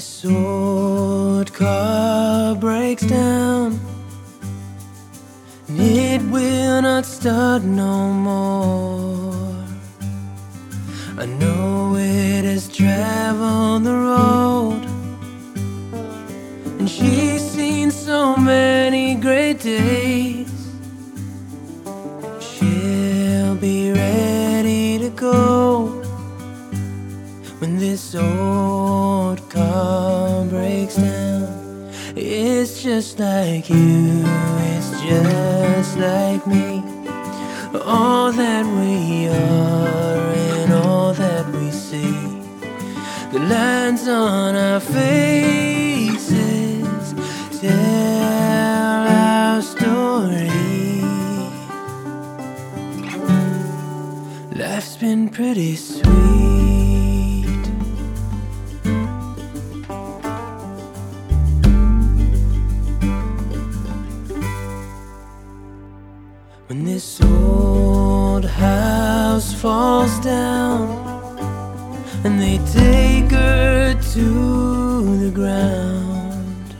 This old car breaks down and it will not start no more. I know it has traveled the road and she's seen so many great days. She'll be ready to go when this old It's just like you, it's just like me. All that we are and all that we see. The lines on our faces tell our story. Life's been pretty sweet. When this old house falls down and they take her to the ground,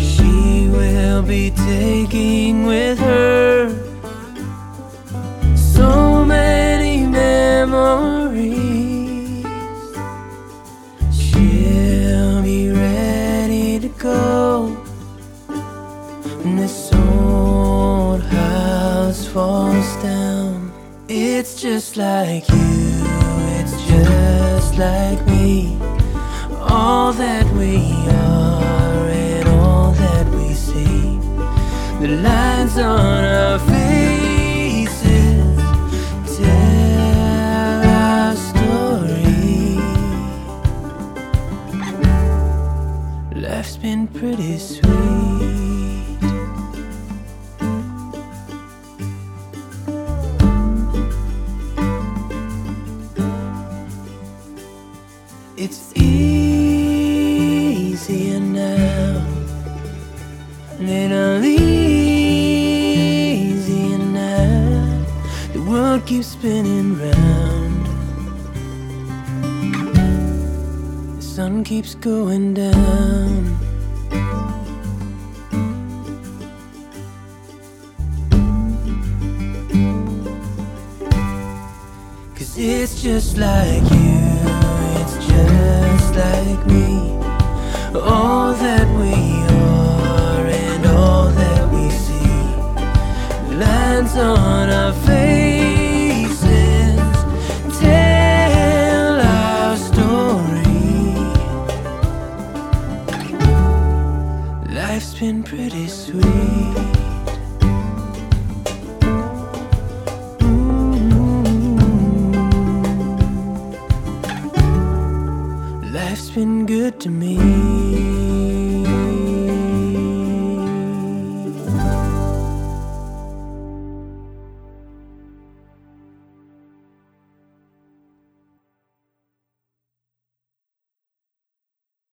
she will be taking with her so many memories. She'll be ready to go when this old house falls down. It's just like you, it's just like me. All that we are and all that we see. The lines on our faces tell our story. Life's been pretty sweet. It's easier now, little easier now. The world keeps spinning round. The sun keeps going down. Cause it's just like you, it's just like me. All that we are and all that we see. Lines on our faces tell our story. Life's been pretty sweet. Been good to me.